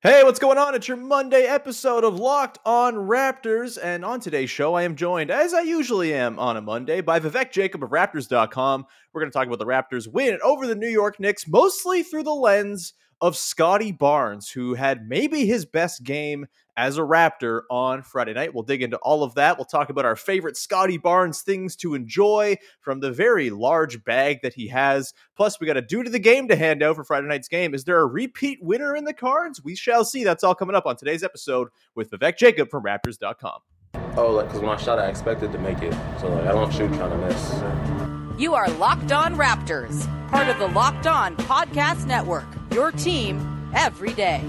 Hey, what's going on? It's your Monday episode of Locked on Raptors. And on today's show, I am joined, as I usually am on a Monday, by Vivek Jacob of Raptors.com. We're going to talk about the Raptors' win over the New York Knicks, mostly through the lens of Scottie Barnes, who had maybe his best game as a Raptor on Friday night. We'll dig into all of that. We'll talk about our favorite Scottie Barnes things to enjoy from the very large bag that he has. Plus, we got a dude of the game to hand out for Friday night's game. Is there a repeat winner in the cards? We shall see. That's all coming up on today's episode with Vivek Jacob from Raptors.com. Oh, like because when I shot, I expected to make it. So like I don't shoot trying to miss. You are Locked On Raptors, part of the Locked On Podcast Network. Your team every day.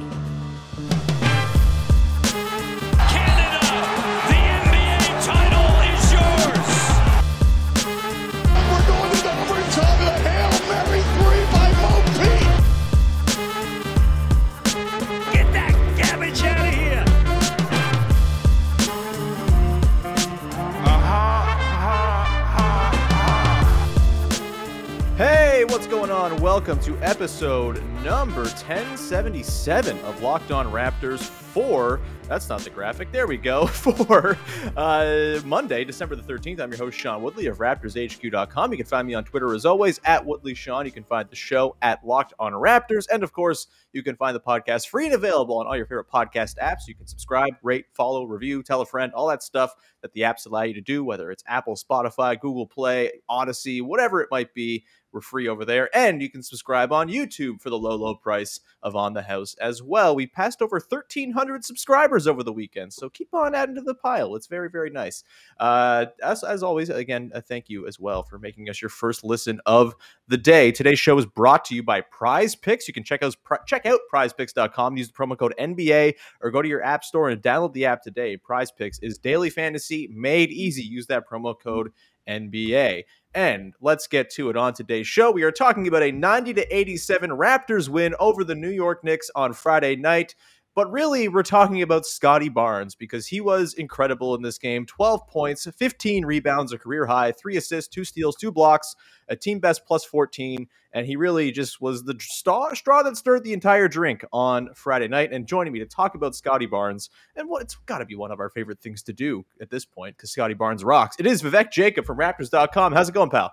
Welcome to episode number 1077 of Locked On Raptors for, that's not the graphic, there we go, for uh, Monday, December the 13th. I'm your host, Sean Woodley of RaptorsHQ.com. You can find me on Twitter as always, at Woodley Sean. You can find the show at Locked On Raptors. And of course, you can find the podcast free and available on all your favorite podcast apps. You can subscribe, rate, follow, review, tell a friend, all that stuff that the apps allow you to do, whether it's Apple, Spotify, Google Play, Odyssey, whatever it might be. We're free over there. And you can subscribe on YouTube for the low, low price of On the House as well. We passed over 1,300 subscribers over the weekend. So keep on adding to the pile. It's very, very nice. Uh, as, as always, again, a thank you as well for making us your first listen of the day. Today's show is brought to you by Prize Picks. You can check out, check out prizepicks.com, use the promo code NBA, or go to your app store and download the app today. Prize Picks is daily fantasy made easy. Use that promo code NBA. And let's get to it on today's show. We are talking about a 90 to 87 Raptors win over the New York Knicks on Friday night. But really, we're talking about Scottie Barnes because he was incredible in this game 12 points, 15 rebounds, a career high, three assists, two steals, two blocks, a team best plus 14. And he really just was the straw, straw that stirred the entire drink on Friday night. And joining me to talk about Scottie Barnes and what it's got to be one of our favorite things to do at this point because Scottie Barnes rocks. It is Vivek Jacob from Raptors.com. How's it going, pal?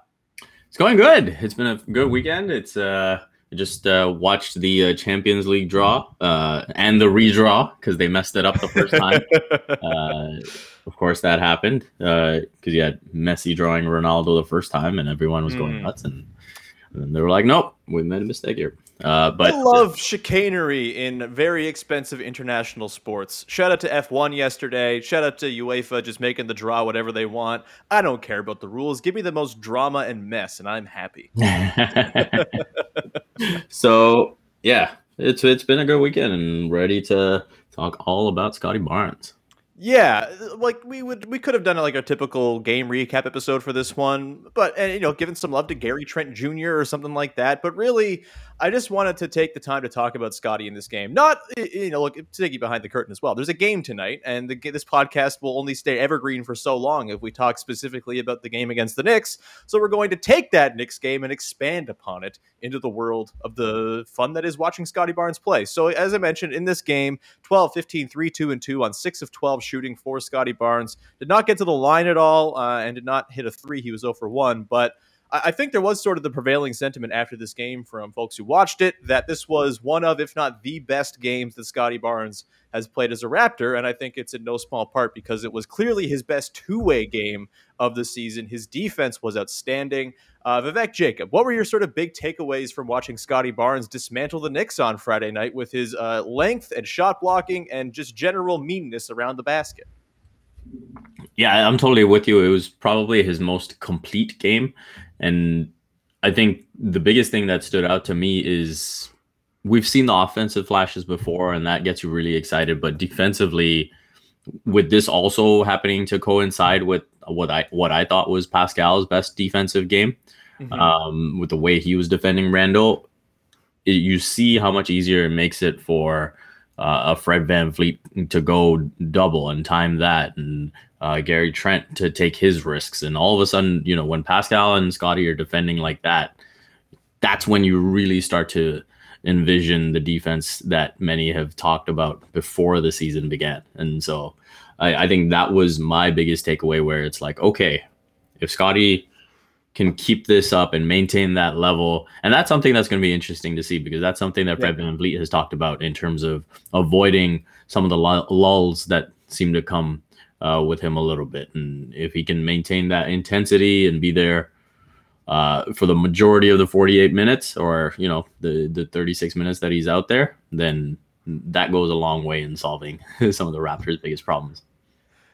It's going good. It's been a good weekend. It's uh I just uh, watched the uh, Champions League draw uh, and the redraw because they messed it up the first time. uh, of course, that happened because you had Messi drawing Ronaldo the first time, and everyone was going Mm. nuts. And, and they were like, "Nope, we made a mistake here." Uh, but I love chicanery in very expensive international sports. Shout out to F1 yesterday. Shout out to UEFA just making the draw whatever they want. I don't care about the rules. Give me the most drama and mess, and I'm happy. so yeah, it's it's been a good weekend and ready to talk all about Scottie Barnes. Yeah, like we would, we could have done like a typical game recap episode for this one, but and you know, given some love to Gary Trent Jr. or something like that. But really, I just wanted to take the time to talk about Scottie in this game. Not you know, look you behind the curtain as well. There's a game tonight, and the, this podcast will only stay evergreen for so long if we talk specifically about the game against the Knicks. So we're going to take that Knicks game and expand upon it into the world of the fun that is watching Scottie Barnes play. So as I mentioned in this game, 12, 15, 3, 2, and 2 on 6 of 12 shooting for Scottie Barnes. Did not get to the line at all uh, and did not hit a 3. He was 0 for 1, but I think there was sort of the prevailing sentiment after this game from folks who watched it that this was one of, if not the best games that Scottie Barnes has played as a Raptor. And I think it's in no small part because it was clearly his best two way game of the season. His defense was outstanding. Uh, Vivek Jacob, what were your sort of big takeaways from watching Scottie Barnes dismantle the Knicks on Friday night with his uh, length and shot blocking and just general meanness around the basket? Yeah, I'm totally with you. It was probably his most complete game. And I think the biggest thing that stood out to me is we've seen the offensive flashes before, and that gets you really excited. But defensively, with this also happening to coincide with what I what I thought was Pascal's best defensive game, um, with the way he was defending Randle, it, you see how much easier it makes it for uh, a Fred VanVleet to go double and time that, and uh, Gary Trent to take his risks. And all of a sudden, you know, when Pascal and Scotty are defending like that, that's when you really start to envision the defense that many have talked about before the season began. And so I, I think that was my biggest takeaway where it's like, okay, if Scottie can keep this up and maintain that level. And that's something that's going to be interesting to see because that's something that Fred VanVleet has talked about in terms of avoiding some of the lulls that seem to come uh, with him a little bit. And if he can maintain that intensity and be there uh, for the majority of the 48 minutes or, you know, the, the 36 minutes that he's out there, then that goes a long way in solving some of the Raptors' biggest problems.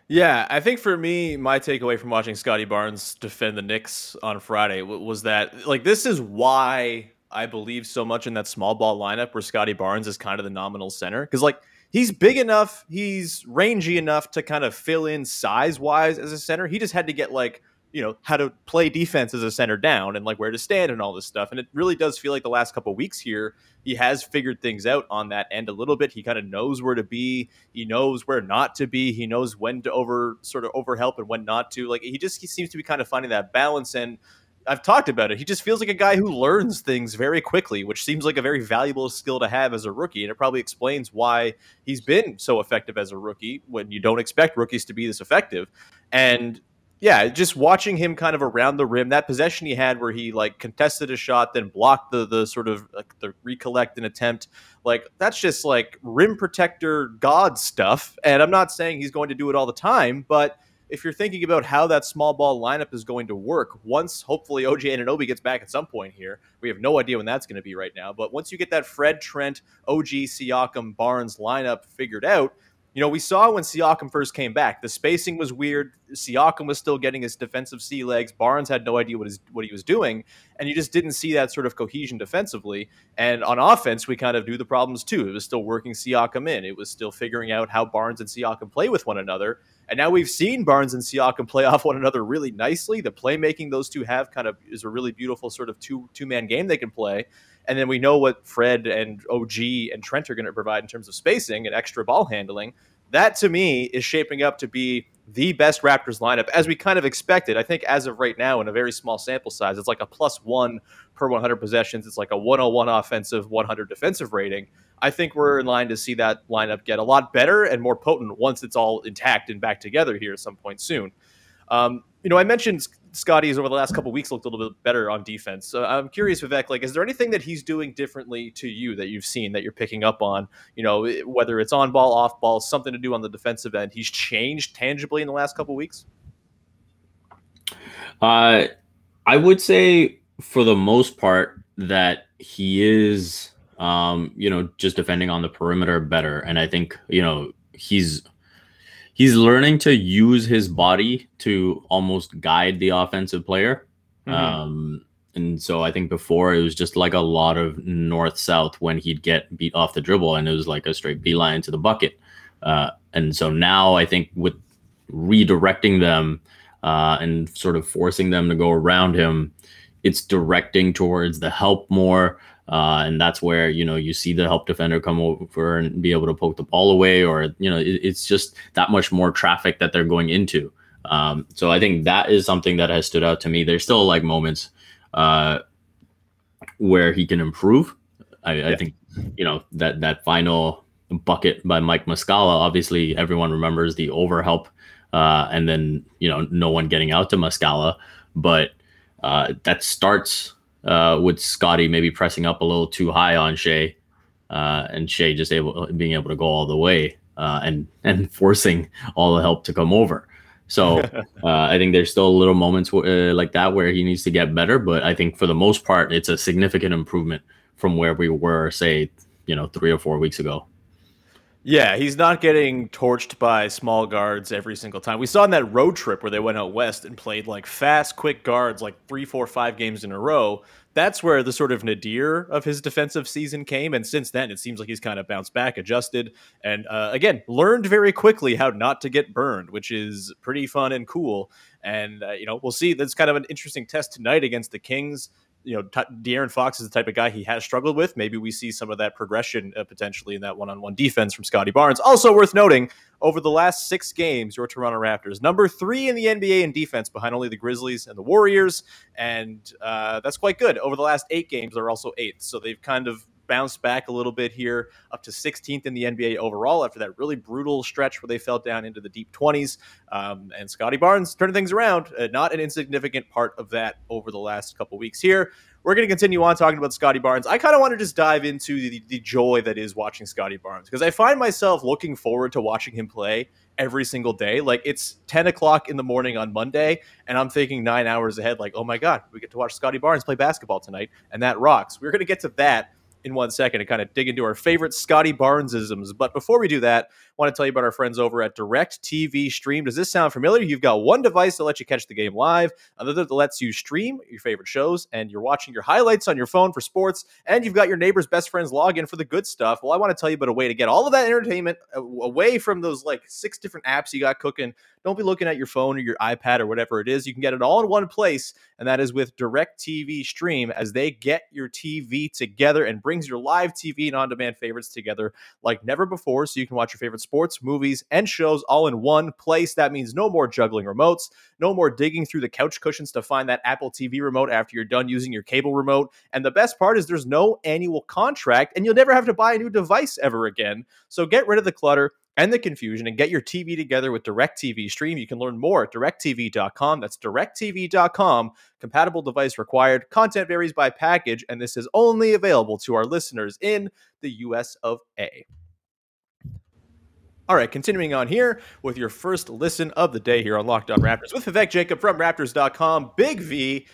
Yeah, I think for me, my takeaway from watching Scottie Barnes defend the Knicks on Friday was that, like, this is why I believe so much in that small ball lineup where Scottie Barnes is kind of the nominal center. Because, like, he's big enough, he's rangy enough to kind of fill in size wise as a center. He just had to get, like, you know how to play defense as a center down and like where to stand and all this stuff and it really does feel like the last couple weeks here he has figured things out on that end a little bit he kind of knows where to be he knows where not to be he knows when to over sort of over help and when not to like he just he seems to be kind of finding that balance and I've talked about it. He just feels like a guy who learns things very quickly, which seems like a very valuable skill to have as a rookie. And it probably explains why he's been so effective as a rookie when you don't expect rookies to be this effective. And yeah, just watching him kind of around the rim, that possession he had where he like contested a shot, then blocked the the sort of like the recollect and attempt, like that's just like rim protector god stuff. And I'm not saying he's going to do it all the time, but if you're thinking about how that small ball lineup is going to work, once hopefully OG Anunoby gets back at some point here, we have no idea when that's going to be right now. But once you get that Fred Trent, OG Siakam, Barnes lineup figured out, you know, we saw when Siakam first came back, the spacing was weird. Siakam was still getting his defensive sea legs. Barnes had no idea what his what he was doing, and you just didn't see that sort of cohesion defensively. And on offense, we kind of knew the problems too. It was still working Siakam in. It was still figuring out how Barnes and Siakam play with one another. And now we've seen Barnes and Siakam play off one another really nicely. The playmaking those two have kind of is a really beautiful sort of two two man game they can play. And then we know what Fred and OG and Trent are going to provide in terms of spacing and extra ball handling. That to me is shaping up to be the best Raptors lineup as we kind of expected. I think as of right now, in a very small sample size, it's like a plus one per 100 possessions. It's like a 101 offensive, 100 defensive rating. I think we're in line to see that lineup get a lot better and more potent once it's all intact and back together here at some point soon. Um, you know, I mentioned Scottie's over the last couple weeks looked a little bit better on defense. So I'm curious, Vivek, like, is there anything that he's doing differently to you that you've seen that you're picking up on? You know, whether it's on ball, off ball, something to do on the defensive end. He's changed tangibly in the last couple weeks. Uh, I would say for the most part that he is, um, you know, just defending on the perimeter better, and I think you know he's he's learning to use his body to almost guide the offensive player. Mm-hmm. Um, and so I think before it was just like a lot of north south when he'd get beat off the dribble and it was like a straight beeline to the bucket. Uh, and so now I think with redirecting them uh, and sort of forcing them to go around him, it's directing towards the help more. Uh, and that's where you know you see the help defender come over and be able to poke the ball away, or you know it, it's just that much more traffic that they're going into. Um, so I think that is something that has stood out to me. There's still like moments uh, where he can improve. I, yeah. I, think you know that that final bucket by Mike Muscala. Obviously, everyone remembers the overhelp, uh, and then you know no one getting out to Muscala, but uh, that starts uh, with Scottie maybe pressing up a little too high on Shai, uh, and Shai just able being able to go all the way uh, and and forcing all the help to come over. So uh, I think there's still little moments w- uh, like that where he needs to get better, but I think for the most part, it's a significant improvement from where we were, say, you know, three or four weeks ago. Yeah, he's not getting torched by small guards every single time. We saw in that road trip where they went out west and played like fast, quick guards, like three, four, five games in a row. That's where the sort of nadir of his defensive season came. And since then, it seems like he's kind of bounced back, adjusted, and uh, again, learned very quickly how not to get burned, which is pretty fun and cool. And, uh, you know, we'll see. That's kind of an interesting test tonight against the Kings you know, De'Aaron Fox is the type of guy he has struggled with. Maybe we see some of that progression uh, potentially in that one-on-one defense from Scottie Barnes. Also worth noting, over the last six games, your Toronto Raptors number three in the NBA in defense, behind only the Grizzlies and the Warriors, and uh, that's quite good. Over the last eight games, they're also eighth, so they've kind of bounced back a little bit here, up to 16th in the NBA overall after that really brutal stretch where they fell down into the deep 20s. Um, and Scottie Barnes turning things around, uh, not an insignificant part of that over the last couple weeks here. We're going to continue on talking about Scottie Barnes. I kind of want to just dive into the, the joy that is watching Scottie Barnes because I find myself looking forward to watching him play every single day. Like it's 10 o'clock in the morning on Monday, and I'm thinking nine hours ahead, like, oh my God, we get to watch Scottie Barnes play basketball tonight, and that rocks. We're going to get to that in one second and kind of dig into our favorite Scottie Barnesisms. But before we do that, I want to tell you about our friends over at DirecTV Stream. Does this sound familiar? You've got one device that lets you catch the game live, another that lets you stream your favorite shows, and you're watching your highlights on your phone for sports, and you've got your neighbor's best friend's login for the good stuff. Well, I want to tell you about a way to get all of that entertainment away from those like six different apps you got cooking don't be looking at your phone or your iPad or whatever it is. You can get it all in one place, and that is with DirecTV Stream as they get your TV together and brings your live TV and on demand favorites together like never before. So you can watch your favorite sports, movies, and shows all in one place. That means no more juggling remotes, no more digging through the couch cushions to find that Apple TV remote after you're done using your cable remote. And the best part is there's no annual contract, and you'll never have to buy a new device ever again. So get rid of the clutter and the confusion and get your TV together with DirecTV Stream. You can learn more at directv.com. That's directv.com. Compatible device required. Content varies by package, and this is only available to our listeners in the US of A. All right, continuing on here with your first listen of the day here on Locked On Raptors with Vivek Jacob from Raptors.com. Big V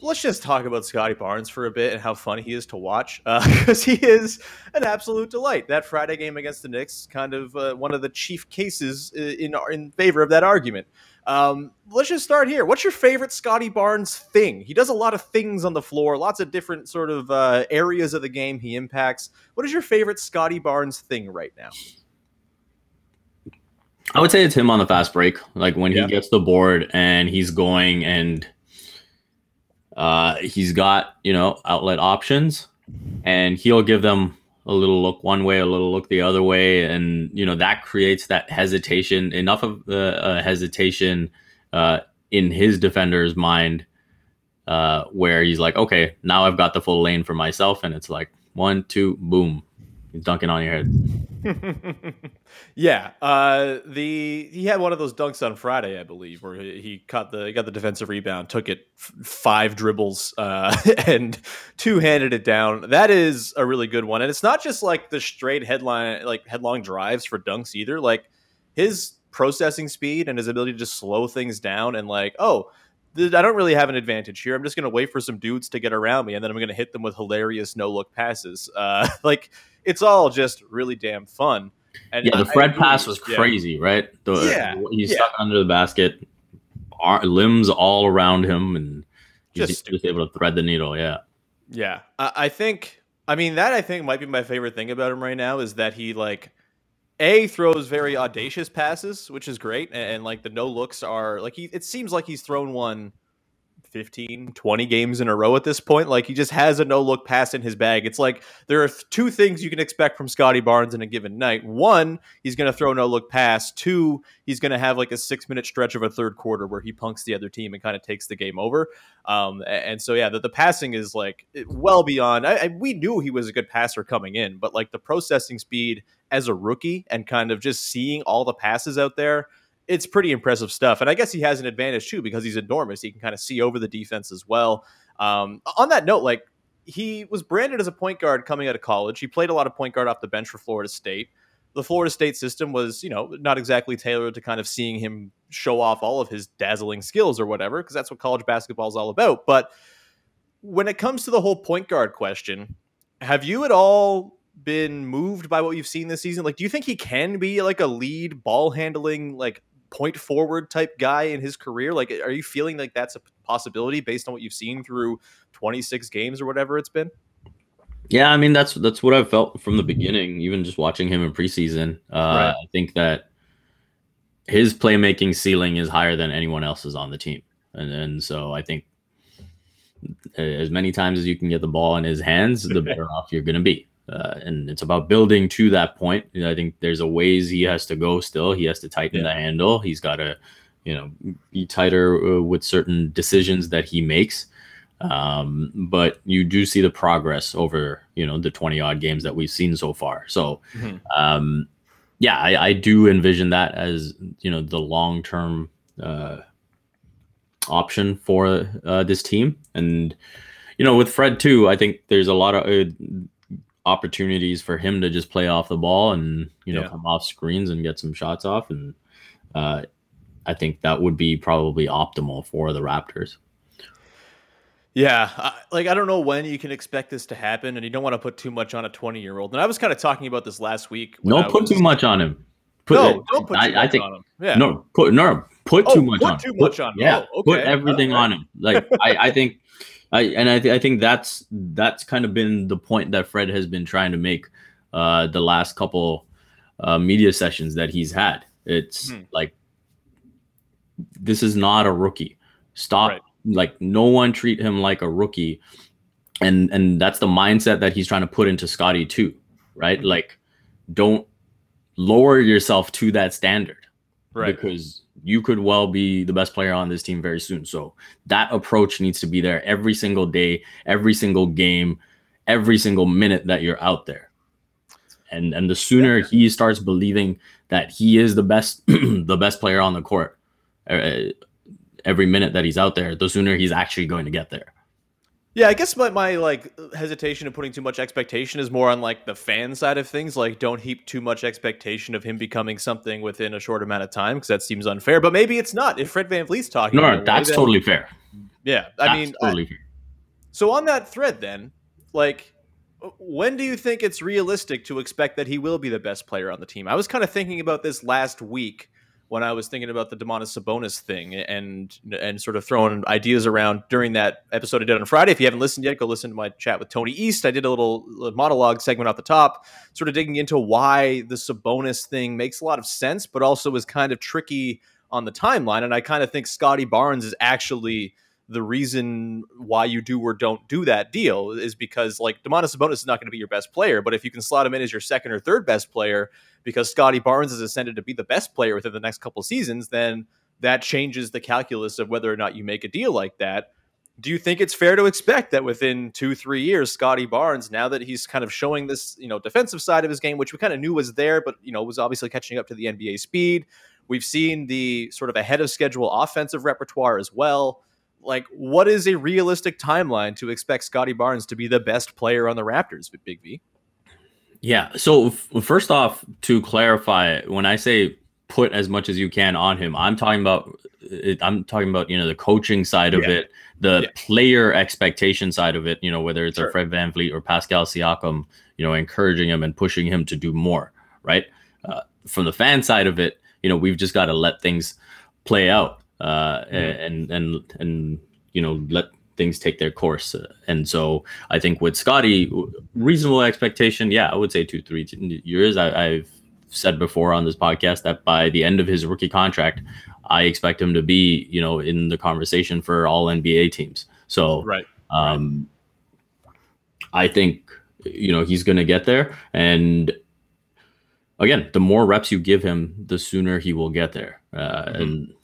let's just talk about Scottie Barnes for a bit and how fun he is to watch because uh, he is an absolute delight. That Friday game against the Knicks, kind of uh, one of the chief cases uh, in in favor of that argument. Um, let's just start here. What's your favorite Scottie Barnes thing? He does a lot of things on the floor, lots of different sort of uh, areas of the game he impacts. What is your favorite Scottie Barnes thing right now? I would say it's him on the fast break, like when yeah. he gets the board and he's going and uh, he's got you know outlet options, and he'll give them a little look one way, a little look the other way, and you know that creates that hesitation. Enough of the uh, hesitation uh, in his defender's mind, uh, where he's like, okay, now I've got the full lane for myself, and it's like one, two, boom, he's dunking on your head. Yeah, uh, the he had one of those dunks on Friday, I believe, where he, he caught the he got the defensive rebound, took it f- five dribbles, uh, and two handed it down. That is a really good one, and it's not just like the straight headline like headlong drives for dunks either. Like his processing speed and his ability to just slow things down and like oh. I don't really have an advantage here. I'm just going to wait for some dudes to get around me, and then I'm going to hit them with hilarious no look passes. Uh, like it's all just really damn fun. And yeah, the Fred pass was crazy, right? The, yeah, he's yeah. stuck under the basket, limbs all around him, and he's just, just able to thread the needle. Yeah, yeah. I think. I mean, that I think might be my favorite thing about him right now is that he like a throws very audacious passes, which is great, and, and like the no looks are like he. It seems like he's thrown one 15, 20 games in a row at this point. Like he just has a no look pass in his bag. It's like there are two things you can expect from Scottie Barnes in a given night. One, he's going to throw a no look pass. Two, he's going to have like a six minute stretch of a third quarter where he punks the other team and kind of takes the game over. Um, and so, yeah, the, the passing is like well beyond. I, I, we knew he was a good passer coming in, but like the processing speed as a rookie and kind of just seeing all the passes out there it's pretty impressive stuff. And I guess he has an advantage too because he's enormous. He can kind of see over the defense as well. Um, on that note, like he was branded as a point guard coming out of college. He played a lot of point guard off the bench for Florida State. The Florida State system was, you know, not exactly tailored to kind of seeing him show off all of his dazzling skills or whatever, because that's what college basketball is all about. But when it comes to the whole point guard question, have you at all been moved by what you've seen this season? Like, do you think he can be like a lead ball handling, like point forward type guy in his career? Like, are you feeling like that's a possibility based on what you've seen through 26 games or whatever it's been? Yeah, I mean that's that's what I've felt from the beginning, even just watching him in preseason. Uh, right. I think that his playmaking ceiling is higher than anyone else's on the team, and and so I think as many times as you can get the ball in his hands, the better off you're going to be. Uh, and it's about building to that point. I think there's a ways he has to go still. He has to tighten yeah. the handle. He's got to, you know, be tighter uh, with certain decisions that he makes. Um, but you do see the progress over you know the 20 odd games that we've seen so far. So Mhm. um, yeah, I, I do envision that as you know the long term uh, option for uh, this team, and you know with Fred too, I think there's a lot of uh, opportunities for him to just play off the ball and you know Yeah. come off screens and get some shots off, and uh, I think that would be probably optimal for the Raptors. Yeah, I, like I don't know when you can expect this to happen, and you don't want to put too much on a 20 year old. And I was kind of talking about this last week. I put was- too much on him. Put, No, don't put too I, much I think on him. Yeah, no, put no, put Oh, too much put on. too Put- much on. Yeah, Oh, put everything on him. Like I, I think, I and I, th- I think that's that's kind of been the point that Fred has been trying to make uh, the last couple uh, media sessions that he's had. It's Hmm. like this is not a rookie. Stop. Right. Like no one treat him like a rookie, and and that's the mindset that he's trying to put into Scottie too, right? Mm-hmm. Like don't lower yourself to that standard right. because you could well be the best player on this team very soon. So that approach needs to be there every single day, every single game, every single minute that you're out there. And and the sooner he starts believing that he is the best the best player on the court uh, every minute that he's out there, the sooner he's actually going to get there. Yeah, I guess my, my like hesitation of putting too much expectation is more on like the fan side of things. Like, don't heap too much expectation of him becoming something within a short amount of time because that seems unfair. But maybe it's not. If Fred VanVleet's talking, No, that no, way, that's then- totally fair. yeah. I That's mean, I- totally fair. So on that thread, then, like, when do you think it's realistic to expect that he will be the best player on the team? I was kind of thinking about this last week when I was thinking about the Domantas Sabonis thing and and sort of throwing ideas around during that episode I did on Friday. If you haven't listened yet, go listen to my chat with Tony East. I did a little monologue segment off the top, sort of digging into why the Sabonis thing makes a lot of sense, but also is kind of tricky on the timeline. And I kind of think Scottie Barnes is actually the reason why you do or don't do that deal is because like Domantas Sabonis is not going to be your best player, but if you can slot him in as your second or third best player because Scottie Barnes has ascended to be the best player within the next couple seasons, then that changes the calculus of whether or not you make a deal like that. Do you think it's fair to expect that within two, three years, Scottie Barnes, now that he's kind of showing this, you know, defensive side of his game, which we kind of knew was there, but you know, was obviously catching up to the NBA speed. We've seen the sort of ahead of schedule offensive repertoire as well like what is a realistic timeline to expect Scottie Barnes to be the best player on the Raptors, Big V? Yeah. So f- first off, to clarify, when I say put as much as you can on him, I'm talking about I'm talking about you know the coaching side of Yeah. it, the Yeah. player expectation side of it. You know whether it's Sure. a Fred VanVleet or Pascal Siakam, you know encouraging him and pushing him to do more. Right. Uh, from the fan side of it, you know we've just got to let things play out uh, and and and you know let things take their course. And so I think with Scottie, reasonable expectation, yeah, I would say two, three years. I, I've said before on this podcast that by the end of his rookie contract, I expect him to be, you know, in the conversation for all NBA teams. So, Right. um, I think you know he's going to get there, and again, the more reps you give him, the sooner he will get there. Uh, And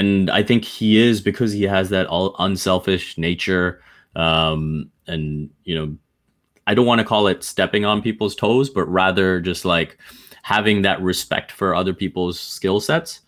and I think he is because he has that all unselfish nature. Um, and you know, I don't want to call it stepping on people's toes, but rather just like having that respect for other people's skill sets.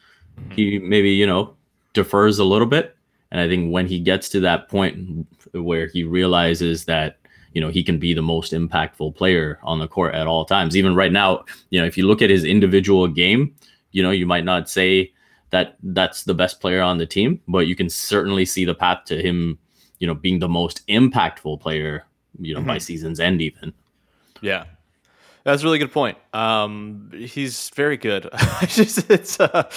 He maybe you know defers a little bit, and I think when he gets to that point where he realizes that you know he can be the most impactful player on the court at all times even right now you know if you look at his individual game you know you might not say that that's the best player on the team but you can certainly see the path to him you know being the most impactful player you know by season's end even Yeah. That's a really good point. Um, he's very good. Just it's a,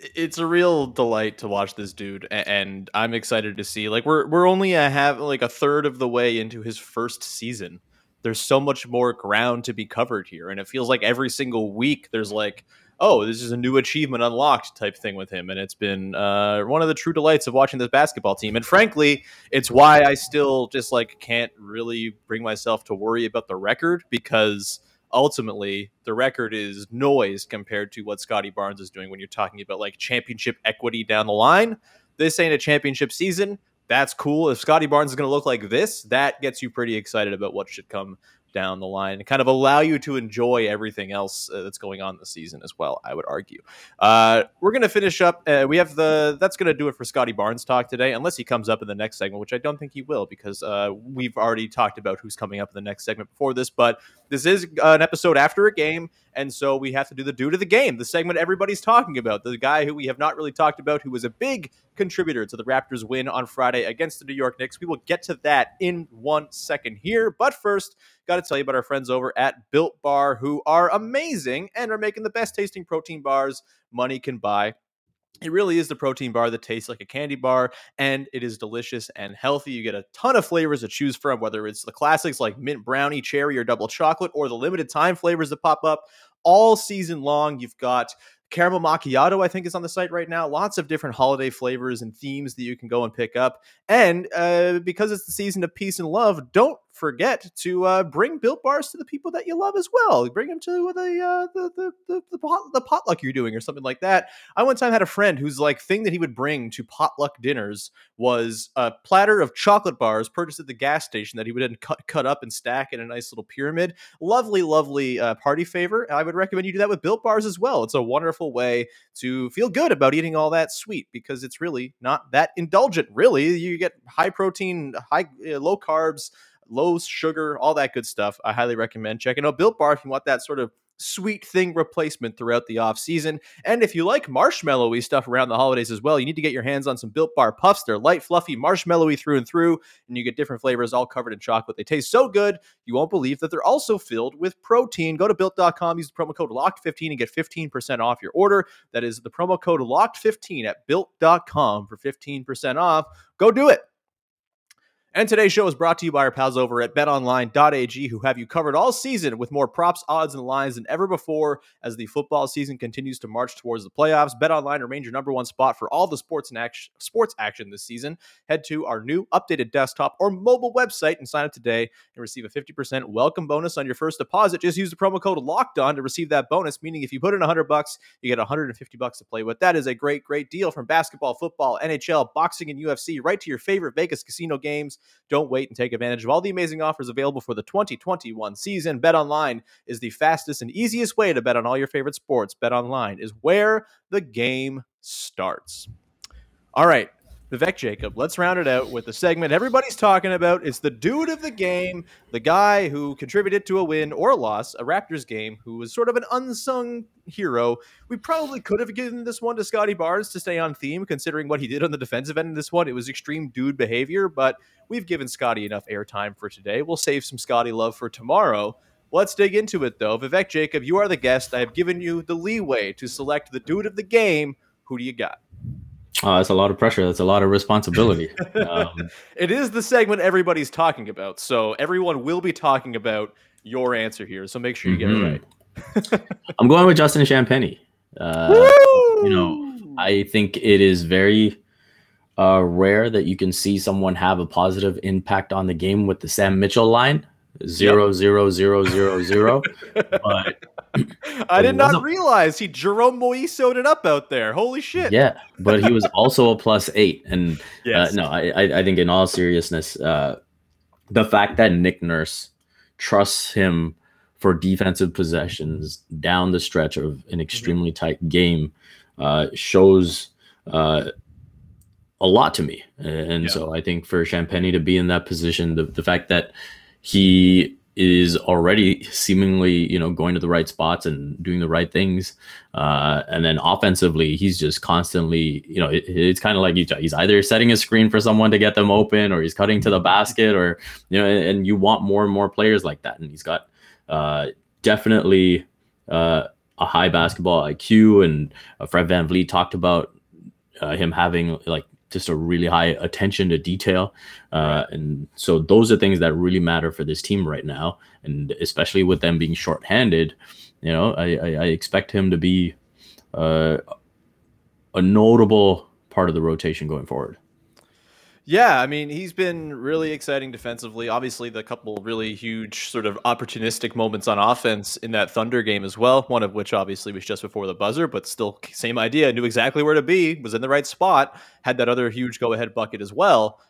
it's a real delight to watch this dude, and I'm excited to see. Like we're we're only a have like a third of the way into his first season. There's so much more ground to be covered here, and it feels like every single week there's like, oh, this is a new achievement unlocked type thing with him, and it's been uh, one of the true delights of watching this basketball team. And frankly, it's why I still just like can't really bring myself to worry about the record because ultimately the record is noise compared to what Scottie Barnes is doing when you're talking about like championship equity down the line. This ain't a championship season, that's cool. If Scottie Barnes is going to look like this, that gets you pretty excited about what should come down the line and kind of allow you to enjoy everything else uh, that's going on this season as well. I would argue. Uh, we're going to finish up. Uh, we have the that's going to do it for Scottie Barnes talk today, unless he comes up in the next segment, which I don't think he will because uh, we've already talked about who's coming up in the next segment before this. But this is an episode after a game, and so we have to do the dude of the game, the segment everybody's talking about, the guy who we have not really talked about, who was a big contributor to the Raptors' win on Friday against the New York Knicks. We will get to that in one second here, but first got to tell you about our friends over at Built Bar, who are amazing and are making the best tasting protein bars money can buy. It really is the protein bar that tastes like a candy bar, and it is delicious and healthy. You get a ton of flavors to choose from, whether it's the classics like mint brownie, cherry, or double chocolate, or the limited time flavors that pop up all season long. You've got caramel macchiato i think is on the site right now. Lots of different holiday flavors and themes that you can go and pick up. And uh, because it's the season of peace and love don't forget to uh, bring built bars to the people that you love as well. Bring them to the, uh, the, the, the, the, pot, the potluck you're doing or something like that. I one time had a friend whose like thing that he would bring to potluck dinners was a platter of chocolate bars purchased at the gas station that he would then cut, cut up and stack in a nice little pyramid. Lovely lovely uh, party favor. I would recommend you do that with built bars as well. It's a wonderful way to feel good about eating all that sweet because it's really not that indulgent really. You get high protein high uh, low carbs low sugar all that good stuff. I highly recommend checking out built bar if you want that sort of sweet thing replacement throughout the off season. And if you like marshmallowy stuff around the holidays as well, you need to get your hands on some Built Bar Puffs. They're light, fluffy, marshmallowy through and through, and you get different flavors all covered in chocolate. They taste so good, you won't believe that they're also filled with protein. Go to built.com, use the promo code LOCKED15 and get 15% off your order. That is the promo code LOCKED15 at built.com for 15% off. Go do it. And today's show is brought to you by our pals over at betonline.ag, who have you covered all season with more props, odds, and lines than ever before as the football season continues to march towards the playoffs. BetOnline remains your number one spot for all the sports and action, sports action this season. Head to our new updated desktop or mobile website and sign up today and receive a 50% welcome bonus on your first deposit. Just use the promo code Locked On to receive that bonus, meaning if you put in 100 bucks, you get 150 bucks to play with. That is a great, great deal from basketball, football, NHL, boxing, and UFC right to your favorite Vegas casino games. Don't wait and take advantage of all the amazing offers available for the 2021 season. Bet online is the fastest and easiest way to bet on all your favorite sports. Bet online is where the game starts. All right, Vivek Jacob, let's round it out with the segment everybody's talking about. It's the dude of the game, the guy who contributed to a win or a loss, a Raptors game, who was sort of an unsung hero. We probably could have given this one to Scottie Barnes to stay on theme, considering what he did on the defensive end of this one. It was extreme dude behavior, but we've given Scottie enough airtime for today. We'll save some Scottie love for tomorrow. Let's dig into it, though. Vivek Jacob, you are the guest. I have given you the leeway to select the dude of the game. Who do you got? Oh, that's a lot of pressure. That's a lot of responsibility. um, it is the segment everybody's talking about, so everyone will be talking about your answer here. So make sure you mm-hmm. get it right. I'm going with Justin Champagnie. Uh, you know, I think it is very uh, rare that you can see someone have a positive impact on the game with the Sam Mitchell line zero yep. zero zero zero zero. but I did not realize he Jerome Moiso'd it up out there. Holy shit! Yeah, but he was also a plus eight, and uh, yes. uh, no, I I think in all seriousness, uh, the fact that Nick Nurse trusts him for defensive possessions down the stretch of an mm-hmm. extremely mm-hmm. tight game uh, shows uh, a lot to me. And yeah. so I think for Champagnie to be in that position, the, the fact that he is already seemingly you know going to the right spots and doing the right things. Uh, and then offensively he's just constantly you know it, it's kind of like he's either setting a screen for someone to get them open or he's cutting to the basket or you know and, and you want more and more players like that. And he's got uh, definitely uh, a high basketball IQ and uh, Fred VanVleet talked about uh, him having like just a really high attention to detail. Uh, and so those are things that really matter for this team right now. And especially with them being shorthanded, you know, I, I, I expect him to be uh, a notable part of the rotation going forward. Yeah, I mean, he's been really exciting defensively. Obviously, the couple really huge sort of opportunistic moments on offense in that Thunder game as well, one of which obviously was just before the buzzer, but still same idea, knew exactly where to be, was in the right spot, had that other huge go-ahead bucket as well.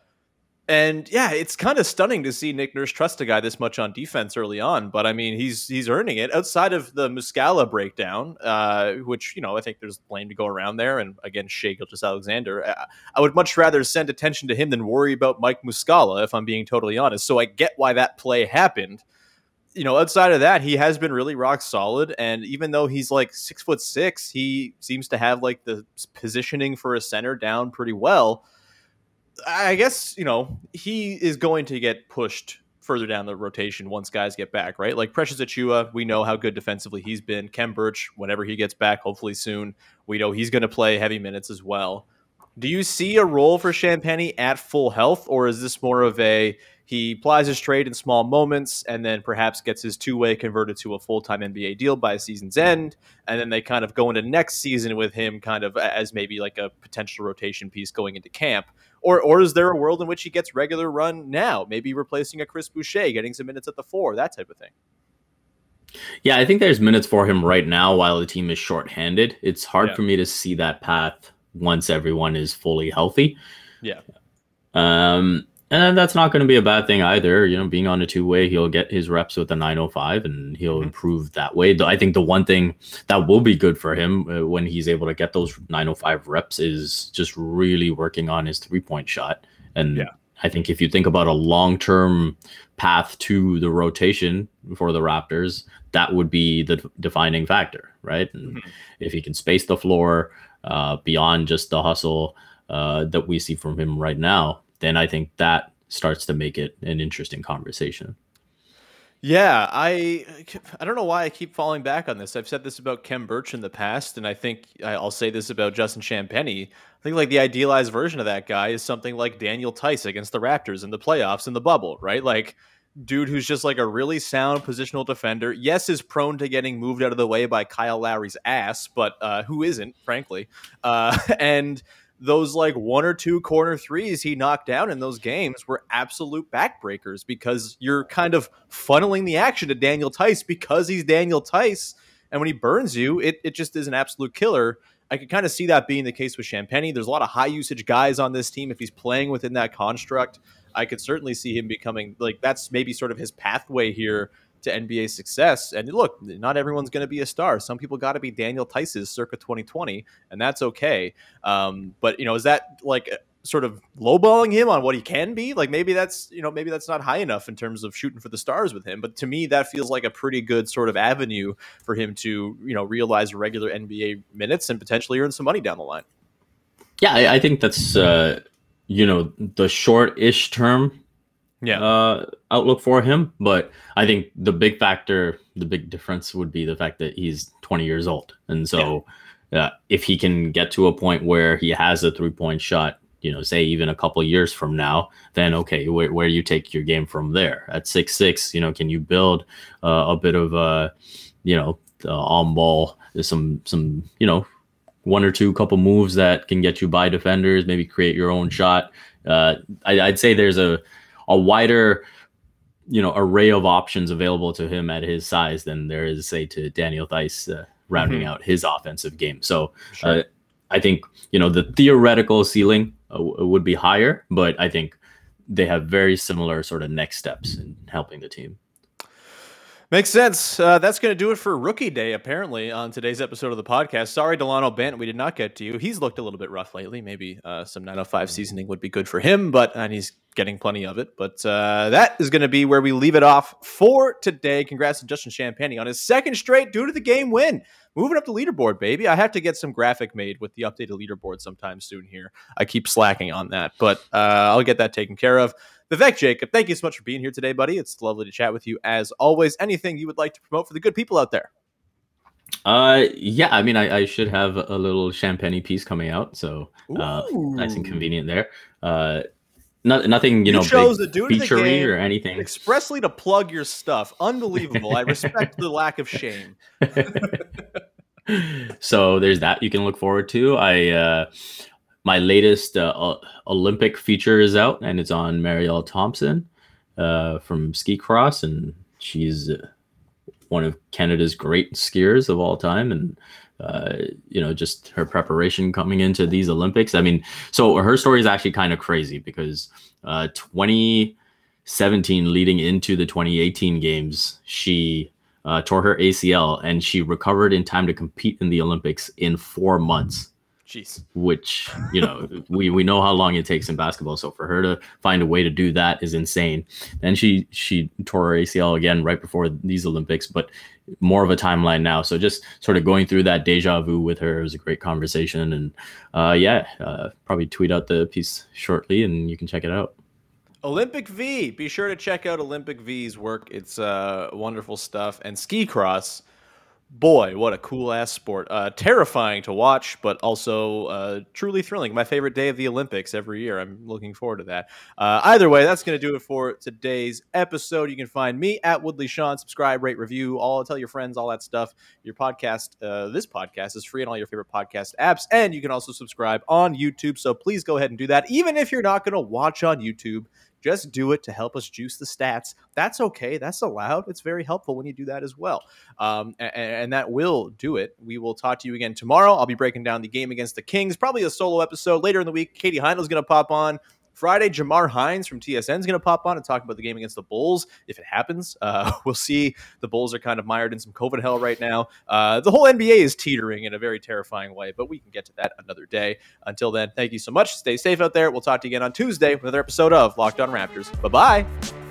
And yeah, it's kind of stunning to see Nick Nurse trust a guy this much on defense early on. But I mean, he's he's earning it outside of the Muscala breakdown, uh, which you know I think there's blame to go around there. And again, Shai Gilgeous-Alexander, I, I would much rather send attention to him than worry about Mike Muscala, if I'm being totally honest. So I get why that play happened. You know, outside of that, he has been really rock solid. And even though he's like six foot six, he seems to have like the positioning for a center down pretty well. I guess you know he is going to get pushed further down the rotation once guys get back, right? Like Precious Achiuwa, we know how good defensively he's been. Khem Birch, whenever he gets back, hopefully soon, we know he's going to play heavy minutes as well. Do you see a role for Champagnie at full health, or is this more of a he plies his trade in small moments and then perhaps gets his two way converted to a full time NBA deal by season's end, and then they kind of go into next season with him kind of as maybe like a potential rotation piece going into camp? Or, or is there a world in which he gets regular run now, maybe replacing a Chris Boucher, getting some minutes at the four, that type of thing? Yeah, I think there's minutes for him right now while the team is shorthanded. It's hard Yeah. for me to see that path once everyone is fully healthy. Yeah. Um, and that's not going to be a bad thing either. You know, being on a two way, he'll get his reps with the 905 and he'll Mhm. improve that way. I think the one thing that will be good for him uh, when he's able to get those 905 reps is just really working on his three point shot. And Yeah. I think if you think about a long term path to the rotation for the Raptors, that would be the defining factor, right? And Mhm. if he can space the floor uh, beyond just the hustle uh, that we see from him right now, then I think that starts to make it an interesting conversation. Yeah, I I don't know why I keep falling back on this. I've said this about Khem Birch in the past, and I think I'll say this about Justin Champagnie. I think like the idealized version of that guy is something like Daniel Theis against the Raptors in the playoffs in the bubble, right? Like dude who's just like a really sound positional defender. Yes, is prone to getting moved out of the way by Kyle Lowry's ass, but uh, who isn't, frankly? Uh, and those like one or two corner threes he knocked down in those games were absolute backbreakers because you're kind of funneling the action to Daniel Theis because he's Daniel Theis. And when he burns you, it, it just is an absolute killer. I could kind of see that being the case with Champagnie. There's a lot of high usage guys on this team. If he's playing within that construct, I could certainly see him becoming like that's maybe sort of his pathway here to NBA success. And look, not everyone's going to be a star. Some people got to be Daniel Theis's circa 2020, and that's okay. Um, but you know, is that like sort of lowballing him on what he can be? Like maybe that's you know maybe that's not high enough in terms of shooting for the stars with him. But to me, that feels like a pretty good sort of avenue for him to you know realize regular NBA minutes and potentially earn some money down the line. Yeah, I, I think that's uh, you know the short-ish term uh, outlook for him. But I think the big factor, the big difference would be the fact that he's 20 years old. And so uh, if he can get to a point where he has a three point shot, you know, say even a couple years from now, then okay, where, where you take your game from there at six six, you know, can you build uh, a bit of a, you know, uh, on ball, some some you know, one or two couple moves that can get you by defenders, maybe create your own shot. Uh, I, I'd say there's a a wider you know array of options available to him at his size than there is say to Daniel Theis uh, rounding Mhm. out his offensive game. So uh, I think you know the theoretical ceiling uh, w- would be higher, but I think they have very similar sort of next steps in helping the team. Makes sense. Uh, that's going to do it for Rookie Day, apparently, on today's episode of the podcast. Sorry, Delano Bent, we did not get to you. He's looked a little bit rough lately. Maybe uh, some 905 seasoning would be good for him, but and he's getting plenty of it. But uh, that is going to be where we leave it off for today. Congrats to Justin Champagnie on his second straight dude of the game win. Moving up the leaderboard, baby. I have to get some graphic made with the updated leaderboard sometime soon here. I keep slacking on that, but uh, I'll get that taken care of. Vivek Jacob, thank you so much for being here today, buddy. It's lovely to chat with you as always. Anything you would like to promote for the good people out there? Uh, yeah, I mean, I, I should have a little Champagnie piece coming out, so uh, nice and convenient there. Uh, not, nothing, you, You know, chose big to do it the featurey game or anything. expressly to plug your stuff. Unbelievable. I respect the lack of shame. so there's that you can look forward to. I uh, my latest uh, Olympic feature is out, and it's on Marielle Thompson uh, from Ski Cross, and she's uh, one of Canada's great skiers of all time, and uh, you know, just her preparation coming into these Olympics. I mean, so her story is actually kind of crazy because uh, 2017 leading into the 2018 games, she uh, tore her ACL and she recovered in time to compete in the Olympics in four months. Jeez. Which you know we we know how long it takes in basketball, so for her to find a way to do that is insane. Then she she tore her ACL again right before these Olympics, but more of a timeline now. So just sort of going through that deja vu with her was a great conversation, and uh, yeah, uh, probably tweet out the piece shortly, and you can check it out. Olympic V. Be sure to check out Olympic V's work. It's uh, wonderful stuff. And ski cross boy, what a cool ass sport. Uh, terrifying to watch, but also uh, truly thrilling. My favorite day of the Olympics every year. I'm looking forward to that. Uh, either way, that's going to do it for today's episode. You can find me at Woolley Sean. Subscribe, rate, review, all tell your friends, all that stuff. Your podcast, uh, this podcast is free on all your favorite podcast apps, and you can also subscribe on YouTube. So please go ahead and do that, even if you're not going to watch on YouTube. Just do it to help us juice the stats. That's okay. That's allowed. It's very helpful when you do that as well. Um, and, and, that will do it. We will talk to you again tomorrow. I'll be breaking down the game against the Kings, probably a solo episode later in the week. Katie Heindl's going to pop on. Friday, Jamar Hines from TSN is going to pop on and talk about the game against the Bulls if it happens. Uh, we'll see. The Bulls are kind of mired in some COVID hell right now. Uh, the whole NBA is teetering in a very terrifying way, but we can get to that another day. Until then, thank you so much. Stay safe out there. We'll talk to you again on Tuesday with another episode of Locked On Raptors. Bye bye.